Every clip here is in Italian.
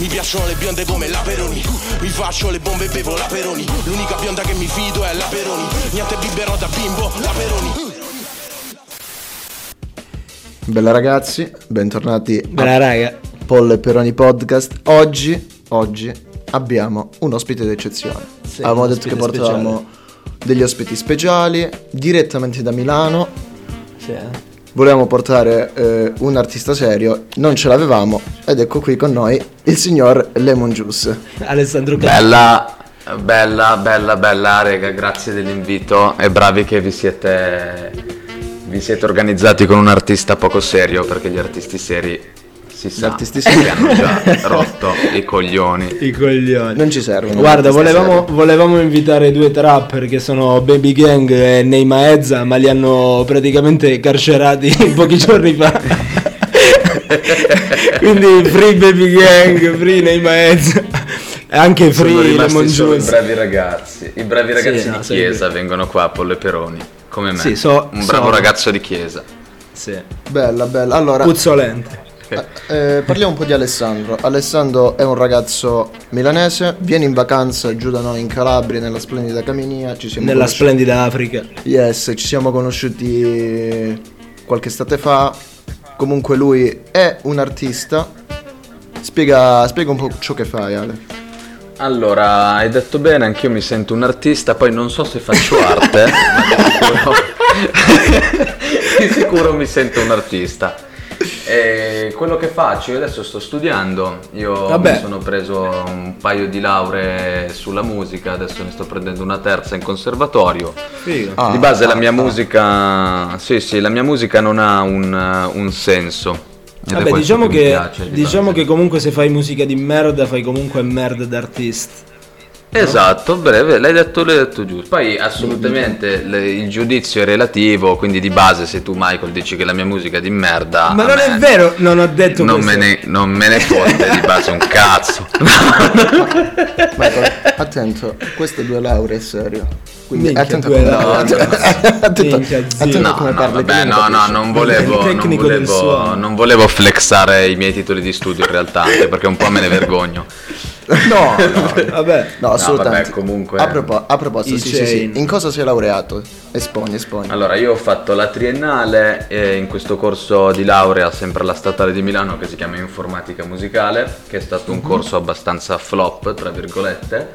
Mi piacciono le bionde come la Peroni Mi faccio le bombe e bevo la Peroni L'unica bionda che mi fido è la Peroni Niente biberò da bimbo, la Peroni Bella ragazzi, bentornati Bella raga. Polle e Peroni Podcast. Oggi, oggi abbiamo un ospite d'eccezione. Sì, Avevamo detto che portavamo degli ospiti speciali direttamente da Milano. Sì, eh. Volevamo portare eh, un artista serio, non ce l'avevamo ed ecco qui con noi il signor Lemon Juice. Alessandro Cazzo. Bella, bella, bella, bella, rega, grazie dell'invito e bravi che vi siete, vi siete organizzati con un artista poco serio perché gli artisti seri si sa artisti seri- hanno già rotto i coglioni. I coglioni. Non ci servono. Guarda, volevamo, volevamo invitare due trapper che sono Baby Gang e Neima Ezza, ma li hanno praticamente carcerati pochi giorni fa. Quindi free Baby Gang, free Ezza, e anche Sono free rimasti Lemon solo i bravi ragazzi. I bravi ragazzi Sì, no, di sai chiesa vengono qua a Pollo e Peroni, come me. Sì, so- un bravo so- ragazzo di chiesa. Sì. Bella, bella. Allora, Puzzolente. eh, parliamo un po' di Alessandro. Alessandro è un ragazzo milanese, viene in vacanza giù da noi in Calabria, nella splendida Caminia. Ci siamo Nella splendida Africa. Yes, ci siamo conosciuti qualche estate fa. Comunque lui è un artista. Spiega, spiega un po' ciò che fai, Ale. Allora, hai detto bene, anch'io mi sento un artista, poi non so se faccio arte, ma di sicuro, di sicuro mi sento un artista. E quello che faccio, io adesso sto studiando, io Vabbè. mi sono preso un paio di lauree sulla musica, adesso ne sto prendendo una terza in conservatorio. Ah, di base la ah, mia ah. musica, sì sì, la mia musica non ha un, un senso. Vabbè, diciamo mi che, piace di diciamo che comunque se fai musica di merda fai comunque merda d'artista. Esatto, breve, l'hai detto, l'hai detto giusto. Poi assolutamente le- il giudizio è relativo, quindi di base se tu Michael dici che la mia musica è di merda... Ma non me è vero, non ho detto Non questo. me, ne, non me ne fotte di base un cazzo. Michael, attento, queste due lauree è serio. Quindi Minchia, attento come lauree. attento, Minchia, attento No, come no, parli. vabbè, no, no, non volevo, non, volevo, non volevo flexare i miei titoli di studio in realtà, anche perché un po' me ne vergogno. No, no, Vabbè, no, assolutamente. vabbè, comunque- A, propo- a proposito, sì, sì, sì. In cosa sei laureato? Esponi, esponi. Allora, io ho fatto la triennale e in questo corso di laurea, sempre alla Statale di Milano, che si chiama Informatica Musicale, che è stato un corso abbastanza flop, tra virgolette.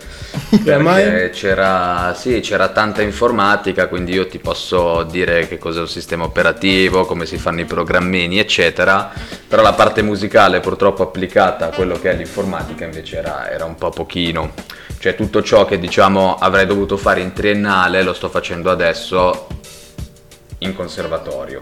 Perché c'era, sì, c'era tanta informatica, quindi io ti posso dire che cos'è un sistema operativo, come si fanno i programmini, eccetera. Però la parte musicale, purtroppo applicata a quello che è l'informatica, invece era, era un po' pochino. Cioè tutto ciò che diciamo avrei dovuto fare in triennale lo sto facendo adesso in conservatorio.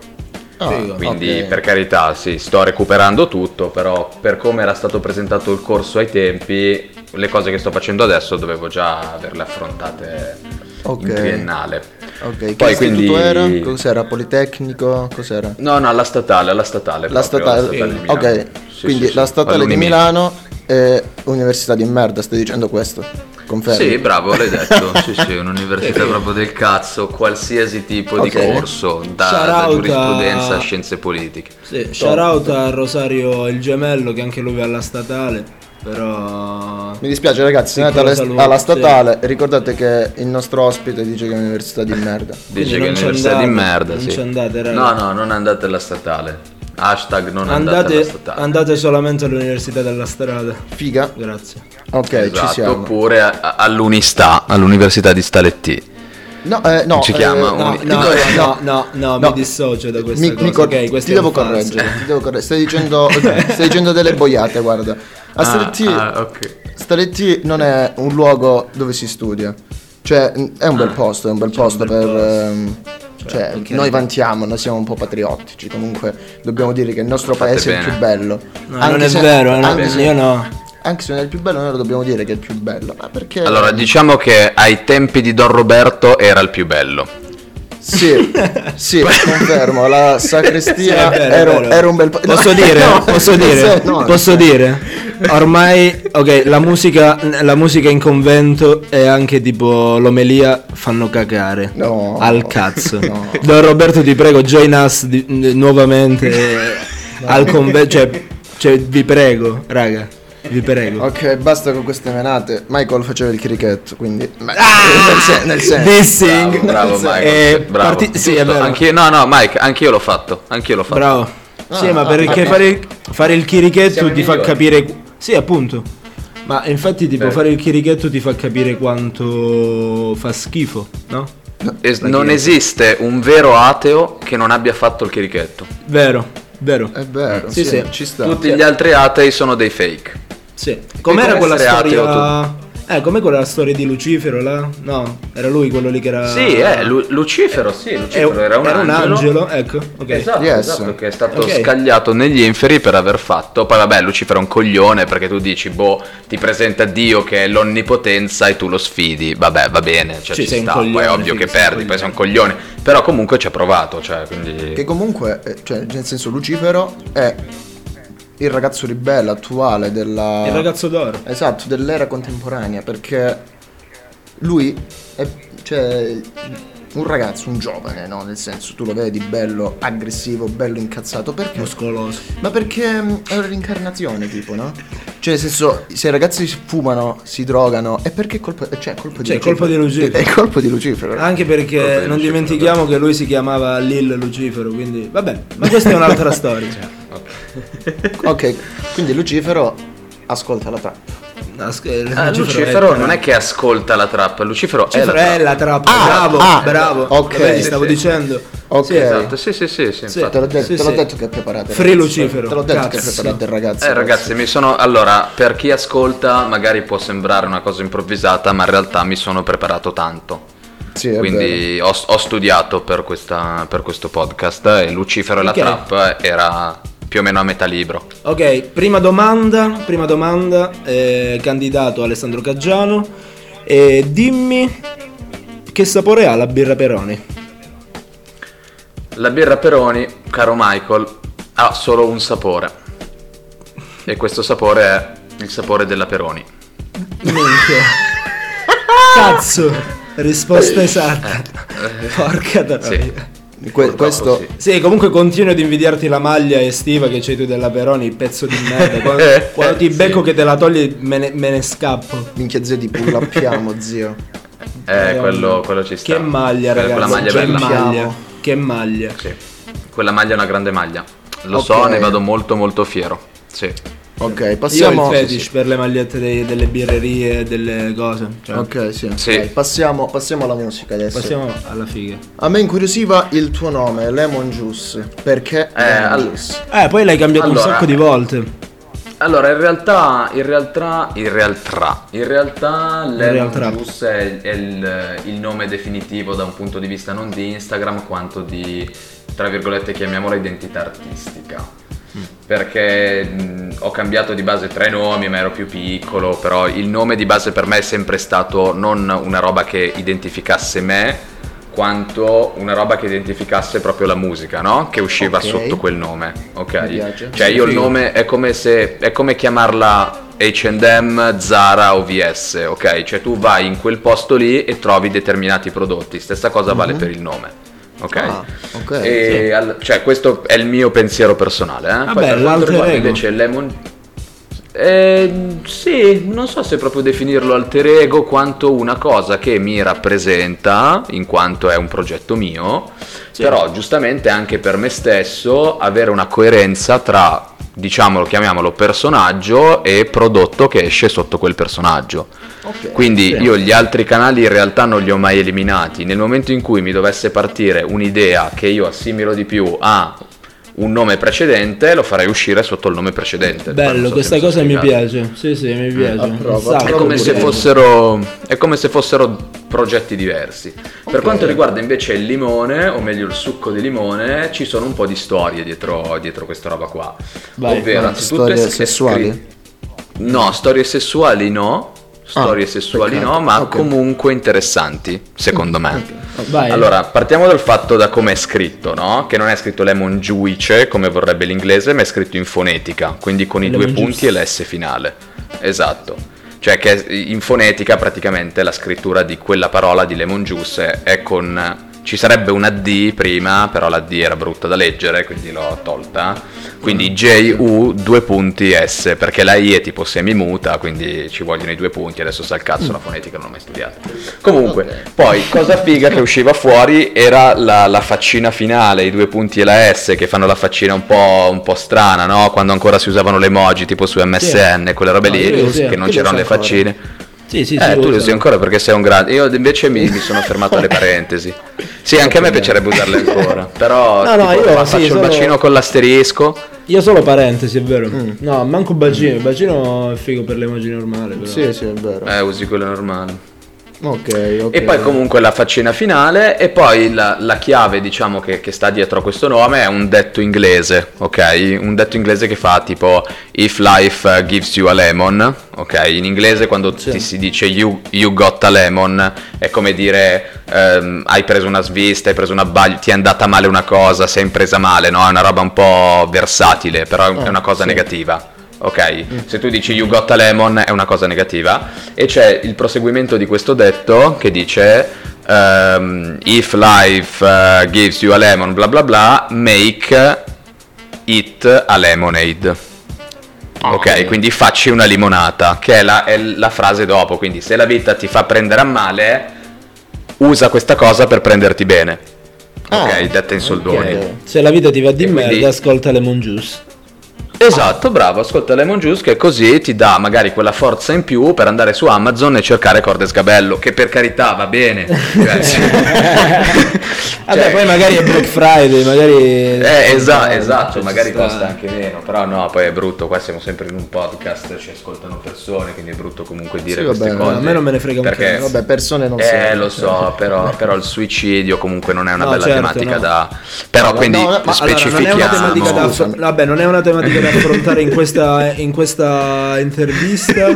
Ah, Quindi ok. per carità, sì, sto recuperando tutto, però per come era stato presentato il corso ai tempi, le cose che sto facendo adesso dovevo già averle affrontate Ok. in triennale. Ok, Poi quindi- era? Cos'era? Politecnico? Cos'era? No, no, alla statale, alla statale. La proprio, statale, alla statale di Milano. ok, Sì, quindi sì, la sì, statale di. Milano è università di merda, stai dicendo questo? Confermi? Sì, bravo, l'hai detto. sì, sì, un'università proprio del cazzo, qualsiasi tipo Ok. di corso, da, da giurisprudenza a- scienze politiche. sì, shout out a Rosario il gemello che anche lui è alla statale, però... Mi dispiace ragazzi, se andate saluto, alla statale ricordate che il nostro ospite dice che è un'università di merda. Dice Quindi che è un'università di andate, merda, non sì. ci andate, raga. no, no, non andate alla statale. Hashtag non andate, Andate, andate solamente all'università della strada. Figa? Grazie. Ok, Esatto, ci siamo. oppure a- all'Unistà, all'Università di Staletti. No, eh, no, eh, chiama No, Uni- no, dico- no, no, no, No. mi dissocio da questa Mi, cosa. mi cor- ok, questo ti devo un correggere, ti devo correggere. Stai dicendo, stai dicendo delle boiate, guarda. A Staletti, ah, ok. Staletti non è un luogo dove si studia. Cioè, è un bel posto, è un bel posto Ah. bel per... posto. ehm, cioè, perché- noi vantiamo, noi siamo un po' patriottici, comunque dobbiamo dire che il nostro Fate paese è il bene. più bello. No, Anche non è se- vero, non è anche se- io no. Anche se non è il più bello, noi lo dobbiamo dire che è il più bello. Ma perché? Allora, diciamo che ai tempi di Don Roberto era il più bello. Sì, sì, confermo, la sacrestia Sì, vero, era, vero. era un bel po'... Posso no, dire? no, posso dire? no, posso dire? Ormai, ok, la musica, la musica in convento e anche tipo l'omelia fanno cagare. No. Al cazzo. Don Roberto, ti prego, join us di- nuovamente al convento. Cioè, cioè, vi prego, raga. Vi prego. Ok, basta con queste menate. Michael faceva il cricket, quindi... Beh, nel, sen- nel senso. Dissing. Bravo, bravo Michael. Eh, bravo. parti- sì, è vero. anch'io- no, no, Mike, anch'io l'ho fatto. Anch'io l'ho fatto. Bravo. sì, Ah, ma ah, perché fare, fare il chirichetto Siamo i ti fa migliori. capire. Sì, appunto. Ma infatti, tipo, Beh. fare il chirichetto ti fa capire quanto fa schifo, no? Es- non esiste un vero ateo che non abbia fatto il chirichetto. Vero, vero. È vero, Sì, sì, sì. ci sta. Tutti gli altri atei sono dei fake. Sì. Com'era come quella storia? Eh, com'è quella storia di Lucifero là? No, era lui quello lì che era. Sì, eh, Lu- Lucifero, sì, Eh, Lucifero era un angelo. ecco. Ok. Esatto, Yes. esatto, che è stato Ok. scagliato negli inferi per aver fatto. Poi vabbè, Lucifero è un coglione perché tu dici, boh, ti presenta Dio che è l'onnipotenza e tu lo sfidi. Vabbè, va bene, cioè ci sei un sta. Poi coglione, è ovvio sì, che un perdi, poi sei un coglione. coglione. Però comunque ci ha provato, cioè, quindi... Che comunque, eh, cioè, nel senso, Lucifero è il ragazzo ribelle attuale della... Il ragazzo d'oro. Esatto, dell'era contemporanea, perché lui è cioè, un ragazzo, un giovane, no? Nel senso, tu lo vedi bello, aggressivo, bello incazzato, perché? Muscoloso. Ma perché mm, è una rincarnazione, tipo, no? Cioè, nel senso, se i ragazzi fumano, si drogano, è perché è colpa, cioè, è colpa di Cioè, è colpa di Lucifero. È colpa di Lucifero. Anche perché di non Lucifero, dimentichiamo che lui si chiamava Lil Lucifero, quindi vabbè, ma questa è un'altra storia. Ok, quindi Lucifero ascolta la trap. As- eh, Ah, Lucifero non è che ascolta la trap, Lucifero, Lucifero è è la la trap. trappa, Ah, bravo, ah, bravo. ok. Vabbè, ti stavo Sì, sì. dicendo. Ok. Sì, Esatto, sì, sì, sì, sì, Sì. Te l'ho, detto, Sì, te l'ho sì. detto che è preparato. Free Lucifero, Te l'ho detto che è cazzo. preparato il ragazzo. Eh ragazzi, mi sono allora, per chi ascolta magari può sembrare una cosa improvvisata, ma in realtà mi sono preparato tanto. Sì, è. Quindi ho, ho studiato per, questa- per questo podcast e Lucifero e Ok. la trap era più o meno a metà libro. Ok, prima domanda, prima domanda, eh, candidato Alessandro Caggiano. E dimmi che sapore ha la birra Peroni? La birra Peroni, caro Michael, ha solo un sapore. E questo sapore è il sapore della Peroni. Minchia. Cazzo, risposta esatta. Porca troia. Sì. Que- questo sì. Sì, comunque continuo ad invidiarti la maglia estiva che c'hai tu della Peroni, pezzo di merda. Quando, quando ti Sì. becco che te la togli me ne, me ne scappo. minchia zio di pullappiamo, zio. Eh, quello, quello ci sta. Che maglia, ragazzi. Quella maglia che bella. maglia. Che maglia. Sì. Quella maglia è una grande maglia. Lo Ok. so, ne vado molto molto fiero. Sì. Ok, Io ho passiamo il fetish per le magliette dei- delle birrerie e delle cose. Cioè, Ok, sì. Sì. Dai, passiamo, passiamo alla musica adesso. Passiamo alla figa. A me incuriosiva il tuo nome, Lemon Juice. Perché Eh, all-? Eh, poi l'hai cambiato un Allora, sacco di volte. Allora, in realtà, in realtà, in realtà, in realtà Lemon realtà. Juice è, è il, il nome definitivo da un punto di vista non di Instagram quanto di, tra virgolette, chiamiamola identità artistica. Perché mh, ho cambiato di base tre nomi, ma ero più piccolo, però il nome di base per me è sempre stato non una roba che identificasse me, quanto una roba che identificasse proprio la musica, no? Che usciva Ok. sotto quel nome, ok? Cioè io il nome è come se è come chiamarla H&M, Zara o VS, ok? Cioè tu vai in quel posto lì e trovi determinati prodotti, stessa cosa vale per il nome. Ok? Ah, ok, E al- cioè questo è il mio pensiero personale, eh? Poi Vabbè, riguarda ego. invece Lemon eh, sì, non so se proprio definirlo alter ego quanto una cosa che mi rappresenta in quanto è un progetto mio, però giustamente anche per me stesso avere una coerenza tra, diciamolo, chiamiamolo personaggio e prodotto che esce sotto quel personaggio. Ok. Quindi io gli altri canali in realtà non li ho mai eliminati. Nel momento in cui mi dovesse partire un'idea che io assimilo di più a un nome precedente, lo farei uscire sotto il nome precedente. Bello, so questa mi cosa mi piace. Sì, sì, mi piace. sacco. È come, fossero, è come se fossero progetti diversi. Per quanto riguarda invece il limone, o meglio il succo di limone, ci sono un po' di storie dietro, dietro questa roba qua. Vai. Ovvero, anzitutto storie sessuali? scritto- No, storie sessuali no. Storie Ah, sessuali peccato. no, ma Ok. comunque interessanti, secondo me. Vai. Allora, partiamo dal fatto da come è scritto, no? Che non è scritto lemon juice, come vorrebbe l'inglese, ma è scritto in fonetica, quindi con i Lemon due punti juice. e l'S finale. Esatto. Cioè che in fonetica praticamente la scrittura di quella parola di lemon juice è con ci sarebbe una D prima, però la D era brutta da leggere, quindi l'ho tolta. Quindi J-U due punti S, perché la I è tipo semimuta, quindi ci vogliono i due punti, adesso sa il cazzo la fonetica non l'ho mai studiata. Comunque, poi cosa figa che usciva fuori era la, la faccina finale, i due punti e la S che fanno la faccina un po', un po' strana, no? Quando ancora si usavano le emoji tipo su MSN, quelle robe No, lì, io sì, che non c'erano le faccine. Sì, sì, eh, sì, tu lo usi ancora perché sei un grande. Io invece mi, mi sono fermato alle parentesi. Sì, anche a me piacerebbe usarle ancora. Però No, no, tipo, io sì, faccio solo- il bacino con l'asterisco. Io solo parentesi, è vero. Mm. No, manco bacino. Il bacino è figo per le emoji normali. Però. Sì, sì, è vero. Eh, usi quello normale. Ok, ok. E poi comunque la faccina finale e poi la, la chiave diciamo che, che sta dietro a questo nome è un detto inglese, ok? Un detto inglese che fa tipo if life gives you a lemon, ok? In inglese quando ti si dice you, you got a lemon è come dire ehm, hai preso una svista, hai preso una baglia, ti è andata male una cosa, sei impresa male, no? È una roba un po' versatile, però è una cosa negativa. Ok, se tu dici you got a lemon è una cosa negativa e c'è il proseguimento di questo detto che dice ehm, if life eh, gives you a lemon bla bla bla make it a lemonade. Ok, quindi facci una limonata, che è la, è la frase dopo, quindi se la vita ti fa prendere a male, usa questa cosa per prenderti bene. Ah, ok, detta in soldoni. ok. Se la vita ti va di E quindi- merda, ascolta Lemon Juice. Esatto, bravo, ascolta Lemon Juice che così ti dà magari quella forza in più per andare su Amazon e cercare corde sgabello, che per carità va bene. Cioè. Vabbè, Cioè- poi magari è Black Friday, magari. Eh, esa- Cioè, esatto, ci magari sta. costa anche meno, però no, poi è brutto, qua siamo sempre in un podcast, ci ascoltano persone, quindi è brutto comunque dire Sì, queste vabbè, cose. a me non me ne frega un perché, cazzo. Vabbè, persone non Eh, servono. lo so, però, però il suicidio comunque non è una No, bella certo, tematica no. da... Però No, quindi no, ma- Allora, non è specifichiamo... una tematica da, vabbè, non è una tematica da affrontare in questa, in questa intervista.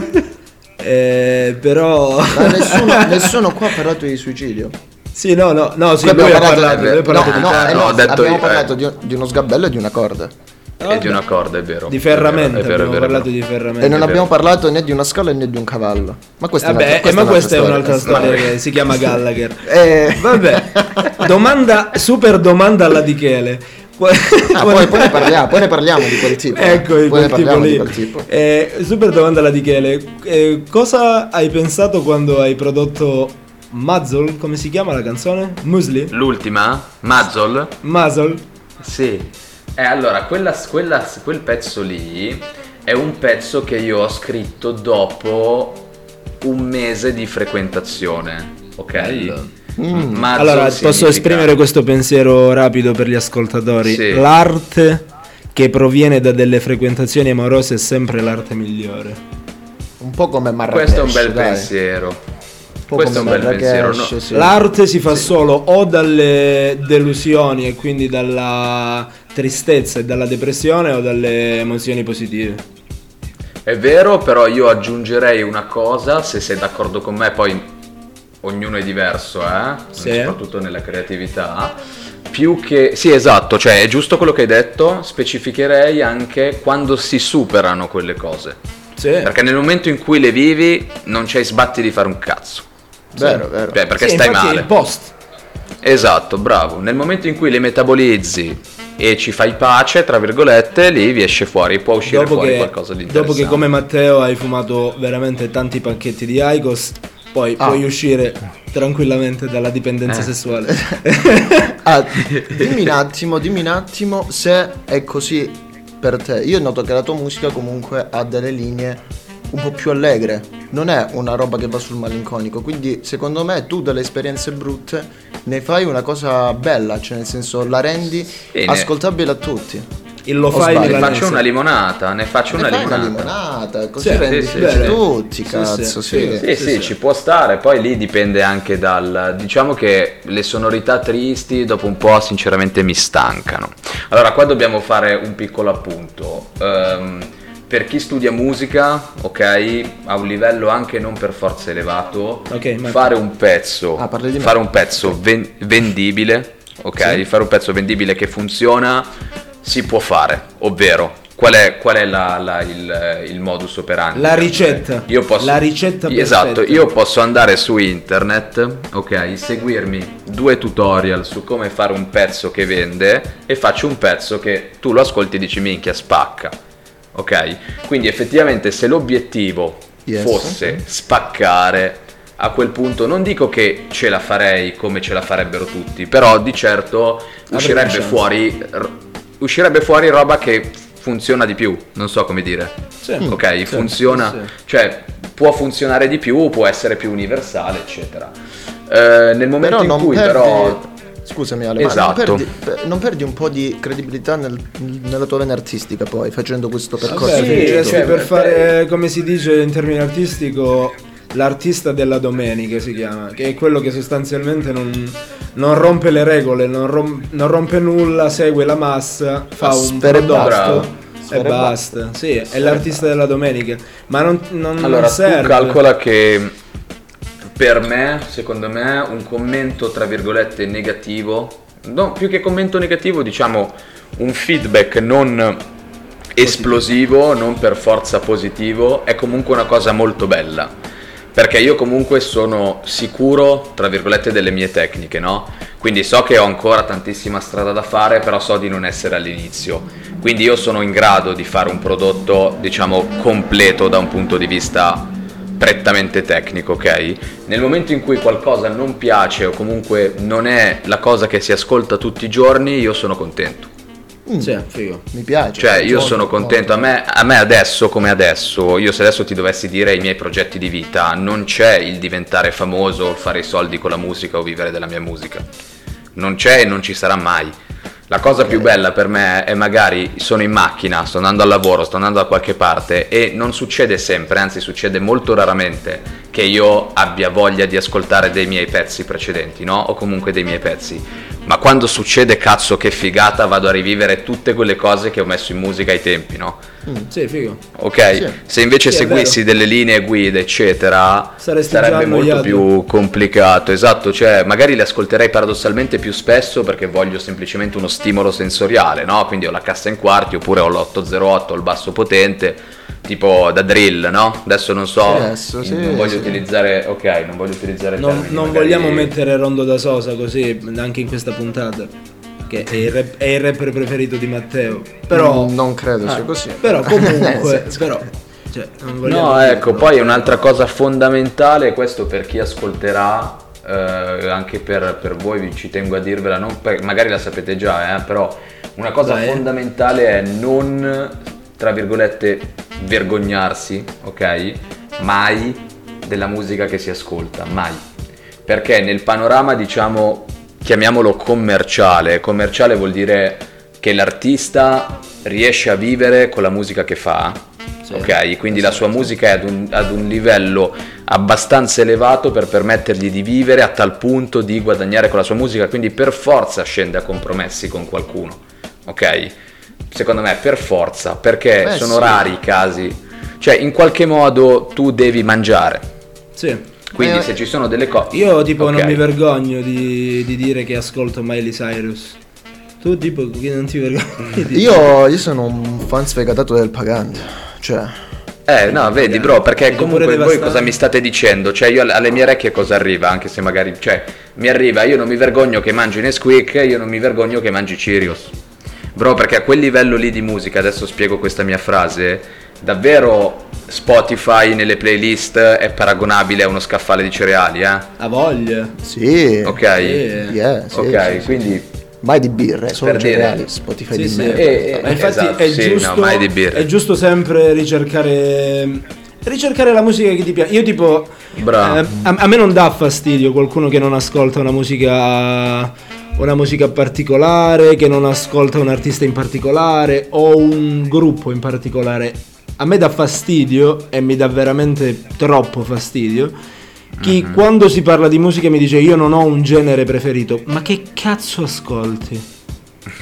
eh, però. Ma nessuno, nessuno qua ha parlato di suicidio. Sì, no, no, no, sì, abbiamo ha parlato- parlato, no, parlato no, di, no, eh, no, no, ho detto abbiamo io, parlato eh. di, di uno sgabello e di una corda. E di una corda, è vero. di È vero, ferramenta, è vero, è abbiamo vero, è parlato vero. di ferramenta. E non abbiamo parlato né di una scala né di un cavallo. Ma questa Vabbè, è eh, un'altra, ma questa è un'altra storia. storia che si chiama Gallagher. Eh, Vabbè, domanda, super domanda alla Di Chele. Qua- ah, poi, poi ne parliamo, poi ne parliamo di quel tipo. Ecco, poi quel ne tipo di quel tipo. Eh, super domanda alla Di Chele. Eh, cosa hai pensato quando hai prodotto Muzzle? Come si chiama la canzone? Musli? L'ultima? Mazzol? Muzzle? Sì. Eh, allora, quella, quella- quel pezzo lì è un pezzo che io ho scritto dopo un mese di frequentazione, ok? Mm. Allora, posso significa- esprimere questo pensiero rapido per gli ascoltatori? Sì. L'arte che proviene da delle frequentazioni amorose è sempre l'arte migliore. Un po' come Marrakesh. Questo è un bel dai. pensiero. Un po' questo è un bel pensiero, no? sì. L'arte si fa solo o dalle delusioni e quindi dalla tristezza e dalla depressione o dalle emozioni positive. È vero, però io aggiungerei una cosa, se sei d'accordo con me, poi ognuno è diverso, eh? Sì. soprattutto nella creatività. Più che... Sì, esatto, cioè è giusto quello che hai detto, specificherei anche quando si superano quelle cose. Sì. Perché nel momento in cui le vivi non c'hai sbatti di fare un cazzo. Vero, vero. Cioè, perché Sì, stai male. il post. Esatto, bravo. Nel momento in cui le metabolizzi e ci fai pace, tra virgolette, lì vi esce fuori, può uscire Dopo fuori che, qualcosa di dopo interessante. che come Matteo hai fumato veramente tanti pacchetti di Icos, poi Ah. puoi uscire tranquillamente dalla Eh. dipendenza sessuale. Ah, dimmi un attimo, dimmi un attimo se è così per te. Io noto che la tua musica comunque ha delle linee un po' più allegre. Non è una roba che va sul malinconico. Quindi, secondo me, tu dalle esperienze brutte ne fai una cosa bella. Cioè, nel senso, la rendi ne- ascoltabile a tutti. Il lo fai sbaglio? Ne faccio una limonata, ne faccio Ne una limonata. una limonata, così Sì, rendi sì, sì, sì. tutti, Sì, cazzo, sì, sì. Sì, sì, sì. ci può stare, poi lì dipende anche dal... Diciamo che le sonorità tristi dopo un po' sinceramente mi stancano. Allora, qua dobbiamo fare un piccolo appunto. Ehm, per chi studia musica, ok, a un livello anche non per forza elevato, Ok, ma- fare un pezzo, Ah, parli di me. fare un pezzo ven- vendibile, ok, fare un pezzo vendibile che funziona si può fare, ovvero Qual è, qual è la- la- il, il modus operandi? La ricetta. Io posso, La ricetta Esatto, perfetta. io posso andare su internet, ok, seguirmi due tutorial su come fare un pezzo che vende e faccio un pezzo che tu lo ascolti e dici minchia spacca, ok? Quindi effettivamente se l'obiettivo Yes, fosse spaccare, a quel punto non dico che ce la farei come ce la farebbero tutti, però di certo uscirebbe fuori, uscirebbe fuori roba che funziona di più, non so come dire. Sì. Ok, Sì, funziona, sì, sì. cioè può funzionare di più, può essere più universale, eccetera. Eh, nel momento Però in cui perdi... però Scusami Ale, Esatto. ma non perdi, per- non perdi un po' di credibilità nel- nella tua vena artistica poi facendo questo percorso? Vabbè, Sì, cioè, per fare, come si dice in termini artistico, l'artista della domenica si chiama, che è quello che sostanzialmente non, non rompe le regole, non, rom- non rompe nulla, segue la massa, fa un Sfera e prodotto e basta. Sì, è l'artista della domenica, ma non, non Allora, serve. tu calcola che per me, secondo me, un commento tra virgolette negativo, no, più che commento negativo, diciamo un feedback non esplosivo, non per forza positivo, è comunque una cosa molto bella. Perché io comunque sono sicuro, tra virgolette, delle mie tecniche, no? Quindi so che ho ancora tantissima strada da fare, però so di non essere all'inizio. Quindi io sono in grado di fare un prodotto, diciamo, completo da un punto di vista prettamente tecnico, ok? Nel momento in cui qualcosa non piace o comunque non è la cosa che si ascolta tutti i giorni, io sono contento. Sì, figo. Mi piace. Cioè, io Molto, sono contento. A me, a me adesso, come adesso, io se adesso ti dovessi dire i miei progetti di vita, non c'è il diventare famoso, fare i soldi con la musica o vivere della mia musica. Non c'è e non ci sarà mai. La cosa più bella per me è magari sono in macchina, sto andando al lavoro, sto andando da qualche parte e non succede sempre, anzi succede molto raramente che io abbia voglia di ascoltare dei miei pezzi precedenti, no? O comunque dei miei pezzi. Ma quando succede, cazzo, che figata, vado a rivivere tutte quelle cose che ho messo in musica ai tempi, no? Sì, figo. Ok? Sì. Se invece Sì, seguissi delle linee guida, eccetera, Saresti sarebbe molto più complicato. Esatto, cioè magari le ascolterei paradossalmente più spesso perché voglio semplicemente uno stimolo sensoriale, no? Quindi ho la cassa in quarti oppure ho l'808, ho il basso potente, tipo da drill, no? Adesso non so, adesso, sì, non voglio sì. utilizzare, ok, non voglio utilizzare Non, termini non magari- vogliamo mettere Rondo da Sosa così anche in questa puntata. Che è il, rap- è il rapper preferito di Matteo. Però, Mm, non credo sia Ah, così. Però comunque, Nel senso. però, cioè, non vogliamo No, ecco, dirlo. poi un'altra cosa fondamentale, questo per chi ascolterà, eh, anche per, per voi vi ci tengo a dirvela, non per- magari la sapete già, eh, però una cosa Vai. fondamentale è non, tra virgolette, vergognarsi, ok? Mai della musica che si ascolta, mai. Perché nel panorama, diciamo, chiamiamolo commerciale, commerciale vuol dire che l'artista riesce a vivere con la musica che fa, ok? Quindi la sua musica è ad un, ad un livello abbastanza elevato per permettergli di vivere a tal punto di guadagnare con la sua musica, quindi per forza scende a compromessi con qualcuno, ok? Secondo me per forza, perché Beh, sono sì. rari i casi, cioè in qualche modo tu devi mangiare, Sì. quindi Eh, se ci sono delle cose... Io tipo non Ok. mi vergogno di, di dire che ascolto Miley Cyrus. Tu tipo che non ti vergogni di dire? Io, io sono un fan sfegatato del pagante. Cioè, Eh, no, vedi, bro, perché Siete comunque voi cosa mi state dicendo? Cioè, io alle- alle mie orecchie cosa arriva? Anche se magari, cioè, mi arriva, io non mi vergogno che mangi Nesquik, io non mi vergogno che mangi Cheerios. Bro, perché a quel livello lì di musica, adesso spiego questa mia frase, davvero Spotify nelle playlist è paragonabile a uno scaffale di cereali, eh? A voglia. sì. Ok? Sì. Yeah, sì, ok, sì, sì. quindi... Mai di birre, solo Per dire- cereali, Spotify Sì, di sì. merda. Eh, Ma infatti esatto, è, sì, giusto, no, mai di birra. è giusto sempre ricercare ricercare la musica che ti piace. Io tipo Bravo. eh, a, a me non dà fastidio qualcuno che non ascolta una musica una musica particolare, che non ascolta un artista in particolare o un gruppo in particolare. A me dà fastidio e mi dà veramente troppo fastidio chi Mhm. quando si parla di musica mi dice io non ho un genere preferito. Ma che cazzo ascolti?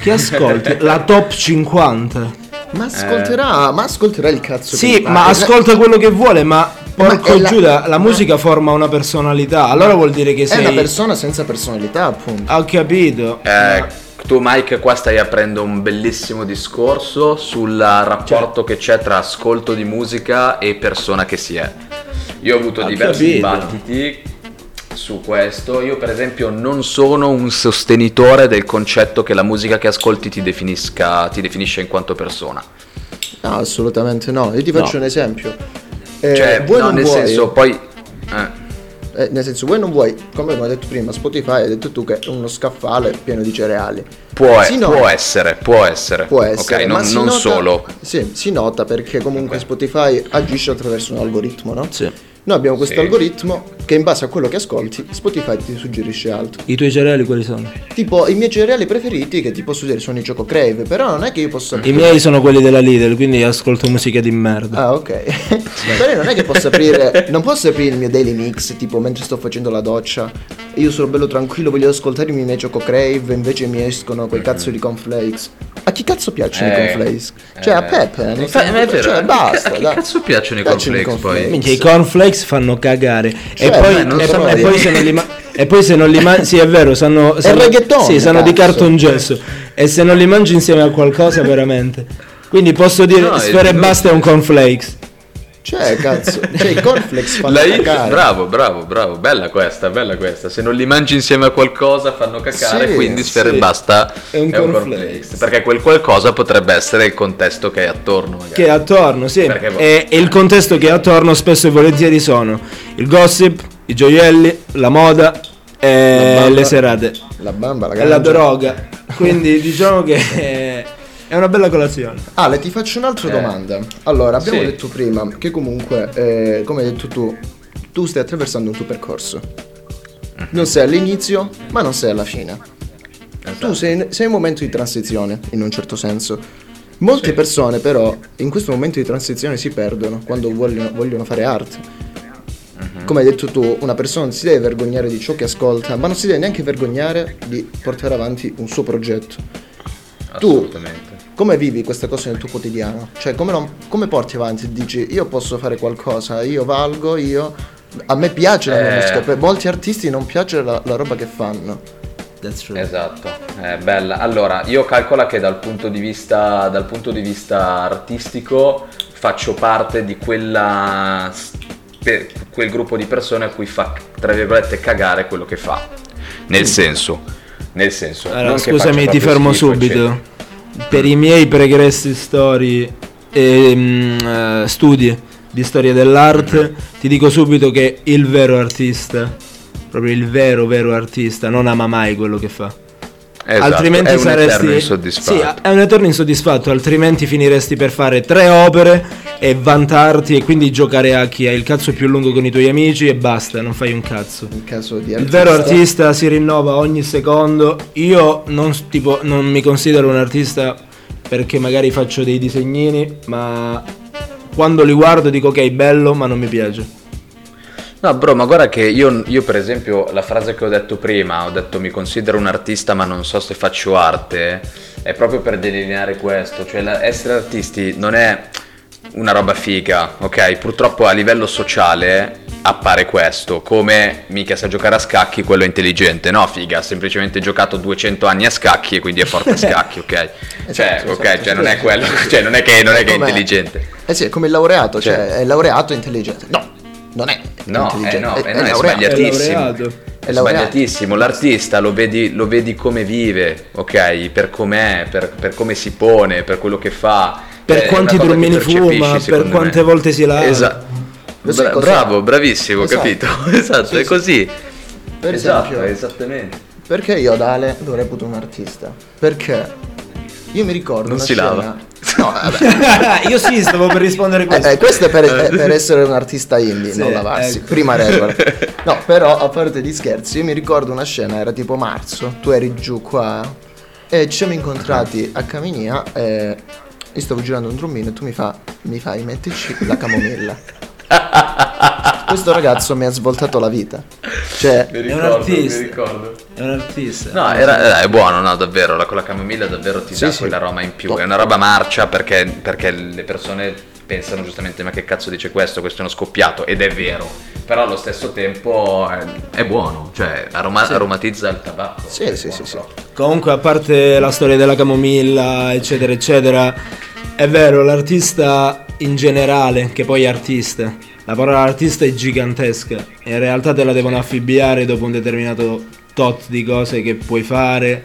Che ascolti? La top 50. Ma ascolterà, ma ascolterà il cazzo che Sì, ma ascolta quello che vuole, ma porco è la- Giuda, la musica forma una personalità. Allora vuol dire che È sei una persona senza personalità, appunto. Ho capito. Eh, tu Mike qua stai aprendo un bellissimo discorso sul rapporto che c'è tra ascolto di musica e persona che si è. Io ho avuto Ho diversi dibattiti su questo. Io per esempio non sono un sostenitore del concetto che la musica che ascolti ti definisca ti definisce in quanto persona. No, assolutamente no. Io ti faccio No. un esempio. Eh, Cioè, vuoi no, non nel vuoi- senso, poi eh, Eh, nel senso, voi non vuoi, come abbiamo detto prima, Spotify hai detto tu che è uno scaffale pieno di cereali. può, nota- può essere, può essere. Può essere, ok, ma non, non nota- solo. Sì, si nota perché comunque Ok. Spotify agisce attraverso un algoritmo, no? Sì. Noi abbiamo questo algoritmo che in base a quello che ascolti, Spotify ti suggerisce altro. I tuoi cereali quali sono? Tipo, i miei cereali preferiti che ti posso dire sono i Choco Crave, però non è che io posso I miei sono quelli della Lidl, quindi ascolto musica di merda. Ah, ok. Però non è che posso aprire. Non posso aprire il mio daily mix, tipo mentre sto facendo la doccia. e Io sono bello tranquillo, voglio ascoltare i miei Choco Crave, invece mi escono quei cazzo di cornflakes. A chi cazzo piacciono Eh, i cornflakes? Cioè, a Peppe. non infatti, so- ma è vero, Cioè, a chi- basta. a chi cazzo piacciono i cornflakes poi? Minchia, i cornflakes fanno cagare. e, Cioè, poi, beh, non e, so e poi se non li ma- e poi se non li mangi, sì, è vero, sanno, sanno, reggaeton, sì, sanno di cartongesso. E se non li mangi insieme a qualcosa, veramente. Quindi posso dire, No, sfere e basta è un cornflakes. Cioè, cazzo. Cioè, i cornflakes fanno La I- cagare. bravo, bravo, bravo, bella questa, bella questa. Se non li mangi insieme a qualcosa fanno cacare, Sì, quindi sfere sì. e basta È un cornflakes. Perché quel qualcosa potrebbe essere il contesto che hai attorno. Magari. Che è attorno, sì. Perché E, e il contesto che è attorno spesso e volentieri sono il gossip, i gioielli, la moda La e bamba. le serate. La bamba, la E la ganja. droga. Quindi diciamo che è- una bella colazione. Ale, ti faccio un'altra Eh. domanda. Allora, abbiamo Sì. detto prima che comunque, eh, come hai detto tu, tu stai attraversando un tuo percorso. Mhm. Non sei all'inizio, ma non sei alla fine. Esatto. Tu sei in, sei in un momento di transizione, in un certo senso. Molte Sì. persone però in questo momento di transizione si perdono quando vogliono, vogliono fare arte. Mhm. Come hai detto tu, una persona non si deve vergognare di ciò che ascolta, ma non si deve neanche vergognare di portare avanti un suo progetto. tu- Assolutamente. Come vivi queste cose nel tuo quotidiano? Cioè, come, non- come porti avanti? Dici, io posso fare qualcosa, io valgo, io... A me piace la mia Eh. musica, per molti artisti non piace la, la roba che fanno. That's true. Esatto, è bella. Allora, io calcola che dal punto di vista, dal punto di vista artistico faccio parte di quella, per quel gruppo di persone a cui fa, tra virgolette, cagare quello che fa. Nel senso, nel senso. Allora, scusami, ti fermo schifo, subito. Per i miei pregressi storie e mm, eh, studi di storia dell'arte, ti dico subito che il vero artista, proprio il vero vero artista, non ama mai quello che fa. Esatto, altrimenti è un saresti insoddisfatto. Sì, è un eterno insoddisfatto, altrimenti finiresti per fare tre opere e vantarti e quindi giocare a chi ha il cazzo più lungo con i tuoi amici e basta, non fai un cazzo. In caso di Il vero artista si rinnova ogni secondo. Io non, tipo, non mi considero un artista perché magari faccio dei disegnini, ma quando li guardo dico ok, bello, ma non mi piace. No, bro, ma guarda che io, io, per esempio, la frase che ho detto prima, ho detto mi considero un artista ma non so se faccio arte, è proprio per delineare questo, cioè la- essere artisti non è una roba figa, ok? Purtroppo a livello sociale appare questo, come mica sa giocare a scacchi, quello è intelligente, no figa, ha semplicemente giocato 200 anni a scacchi e quindi è forte a scacchi, ok? cioè, Esatto, ok, esatto, cioè non è quello, cioè non è che, non è, che è intelligente. Eh sì, è come il laureato, cioè, Cioè- è laureato intelligente. No, non è No, eh intelligente. no, è, eh no, è sbagliatissimo. È. È sbagliatissimo, l'artista lo vedi, lo vedi come vive, ok? Per com'è, per, per come si pone, per quello che fa. Per una quanti drummini fuma, per quante me. volte si lava. Esatto. Bra- bravo, bravissimo, Esatto. capito? Esatto, Sì, è sì. così. Per esatto, esempio, esattamente. perché io ad Ale lo reputo un artista? Perché io mi ricordo Non una si scena... lava. No, vabbè. Io sì, stavo per rispondere questo. Eh, eh, questo è per, è per essere un artista indie, Sì, non lavarsi. ecco. Prima regola. No, però a parte gli scherzi, io mi ricordo una scena, era tipo marzo, tu eri giù qua e ci siamo incontrati a Caminia e io stavo girando un drummino e tu mi, fa, mi fai mettici la camomilla. Questo ragazzo mi ha svoltato la vita. Cioè, Mi un ricordo, mi artista. ricordo. È un artista. No, era, eh, è buono, no, davvero, la, con la camomilla davvero ti Sì, dà sì. quella roba in più, Top. è una roba marcia perché, perché le persone pensano giustamente ma che cazzo dice questo, questo è uno scoppiato ed è vero, però allo stesso tempo è, è buono, cioè aroma- aromatizza il tabacco. Sì, sì, sì, sì. Comunque, a parte la storia della camomilla, eccetera, eccetera, è vero, l'artista in generale, che poi è artista, la parola artista è gigantesca e in realtà te la devono affibbiare dopo un determinato tot di cose che puoi fare,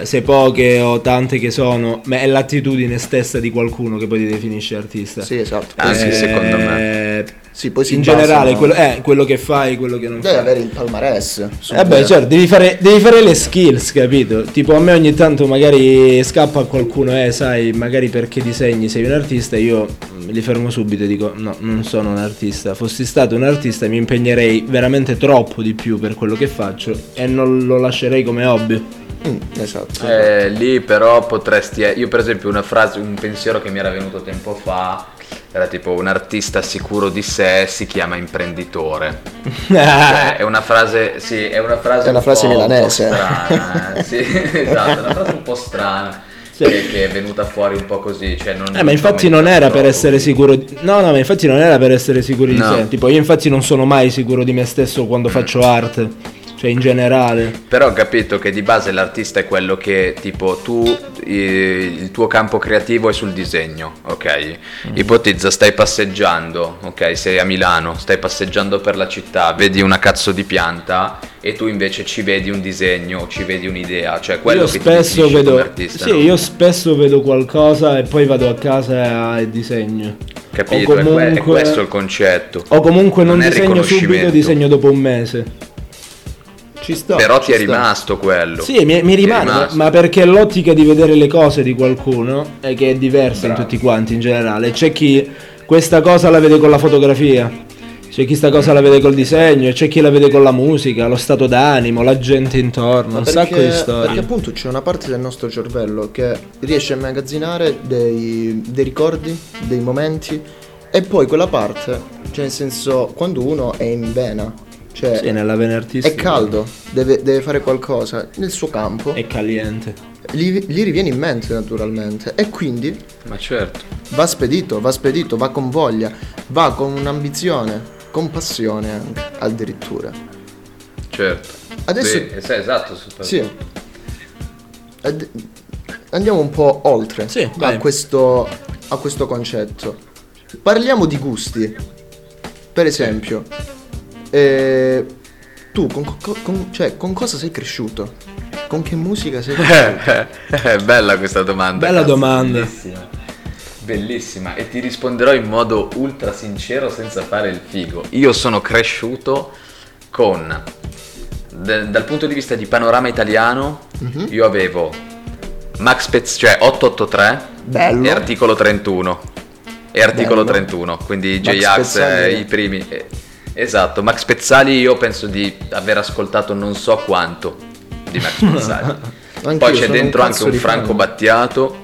eh, se poche o tante che sono, ma è l'attitudine stessa di qualcuno che poi ti definisce artista. Sì, esatto. Sì, Eh, secondo me. Sì, poi si in generale, quello, eh, quello che fai, quello che non Devi fai. avere il palmarès. Eh beh, certo, devi fare, devi fare le skills, capito? Tipo a me ogni tanto magari scappa a qualcuno, eh, sai, magari perché disegni sei un artista, io mm, li fermo subito e dico no, non sono un artista. Fossi stato un artista mi impegnerei veramente troppo di più per quello che faccio e non lo lascerei come hobby. Mm, esatto. Eh, lì però potresti. Io, per esempio, una frase, un pensiero che mi era venuto tempo fa era tipo: un artista sicuro di sé si chiama imprenditore. Cioè, è una frase, sì, è una frase. È una un frase po'- un po' milanese. strana, eh. Sì, esatto, è una frase un po' strana. Sì. Che, che è venuta fuori un po' così. Cioè non, Eh, ma infatti non era per essere sicuro di... No, no, ma infatti non era per essere sicuri No. di sé. Tipo, io infatti non sono mai sicuro di me stesso quando faccio arte. Cioè, in generale. Però ho capito che di base l'artista è quello che tipo tu il tuo campo creativo è sul disegno, ok? Ipotizza stai passeggiando, ok? Sei a Milano, stai passeggiando per la città, vedi una cazzo di pianta e tu invece ci vedi un disegno, ci vedi un'idea, cioè quello io che ti spesso definisce vedo... artista, sì, no? io spesso vedo qualcosa e poi vado a casa e disegno. Capito? O È que- È, comunque- questo il concetto. O comunque non, Non disegno subito, disegno dopo un mese. Ci sto. Però ci ti è sta. rimasto quello. Sì, mi, mi è rimane, ma perché l'ottica di vedere le cose di qualcuno è che è diversa in tutti quanti in generale. C'è chi questa cosa la vede con la fotografia, c'è chi sta cosa la vede col disegno, c'è chi la vede con la musica, lo stato d'animo, la gente intorno, Ma un perché, sacco di storie. perché appunto c'è una parte del nostro cervello che riesce a immagazzinare dei, dei ricordi, dei momenti e poi quella parte, cioè nel senso quando uno è in vena, cioè Sì, nella vena è caldo, deve, deve fare qualcosa nel suo campo, è caliente. gli, gli riviene in mente naturalmente e quindi Ma certo. va spedito, va spedito, va con voglia, va con un'ambizione, con passione anche addirittura. Certo. Adesso- Sì, sì, esatto. super- Sì. Ad- Andiamo un po' oltre Sì, a, questo, a questo concetto. Parliamo di gusti. Per esempio, eh, tu con, co- con- cioè, con cosa sei cresciuto? Con che musica sei cresciuto? È bella questa domanda. Bella cazzo, domanda. Bellissima. Bellissima. E ti risponderò in modo ultra sincero senza fare il figo. Io sono cresciuto con, de- dal punto di vista di panorama italiano, Mhm. io avevo Max Pezz, cioè 883 Bello. e articolo 31. E articolo Bello. 31, quindi J-Ax, eh, i primi. Esatto, Max Pezzali io penso di aver ascoltato non so quanto di Max Pezzali. Poi c'è sono un dentro anche un Franco fan. Battiato,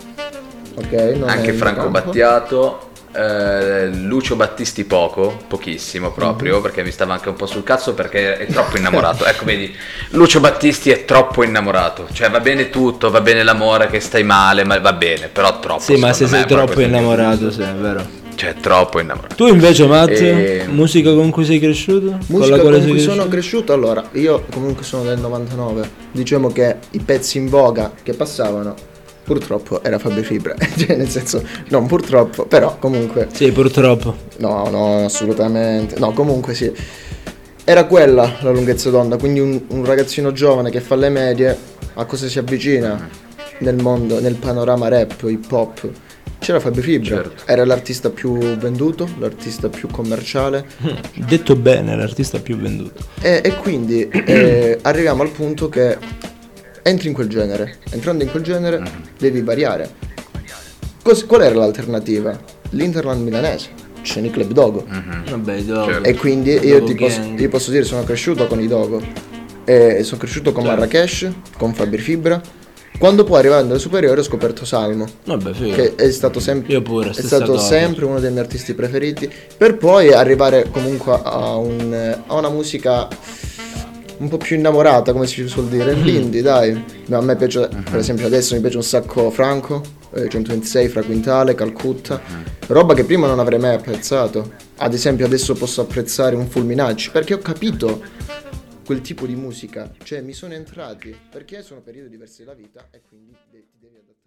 Ok, non è il anche Franco campo. Battiato, eh, Lucio Battisti poco, pochissimo proprio, Mhm. perché mi stava anche un po' sul cazzo perché è troppo innamorato. ecco, vedi, Lucio Battisti è troppo innamorato. Cioè va bene tutto, va bene l'amore che stai male, ma va bene, però troppo. Sì, ma se sei troppo innamorato, sì, è vero. Cioè, troppo innamorato. Tu invece, Matt, E- musica con cui sei cresciuto? Musica la con, quale sei cui sono cresciuto? cresciuto, allora, io comunque sono del 99. Diciamo che i pezzi in voga che passavano, purtroppo era Fabio Fibra. cioè, nel senso, non purtroppo, però comunque, Sì, purtroppo. no, no, assolutamente. No, comunque sì. Era quella la lunghezza d'onda, quindi un, un ragazzino giovane che fa le medie, a cosa si avvicina nel mondo, nel panorama rap, hip hop? C'era Fabio Fibra, Certo. era l'artista più venduto, l'artista più commerciale, Detto bene, l'artista più venduto. E, e quindi eh, arriviamo al punto che entri in quel genere. Entrando in quel genere devi variare. Cos- qual era l'alternativa? L'Interland milanese, Scenic Club Dogo. Vabbè, dopo. Certo. E quindi io Dogo ti posso, io posso dire sono cresciuto con i Dogo. E sono cresciuto con Certo. Marrakesh, con Fabri Fibra. Quando poi arrivando alle superiori ho scoperto Salmo. Vabbè, figo. Che è stato sempre, Io pure, è stato sempre uno dei miei artisti preferiti. Per poi arrivare comunque a, un- a una musica un po' più innamorata, come si suol dire. L'indie, dai. No, a me piace, per esempio, adesso mi piace un sacco Franco, eh, 126, Fra Quintale, Calcutta. Roba che prima non avrei mai apprezzato. Ad esempio, adesso posso apprezzare un Fulminacci perché ho capito quel tipo di musica. Cioè, mi sono entrati perché sono periodi diversi della vita e quindi ti devi adattare.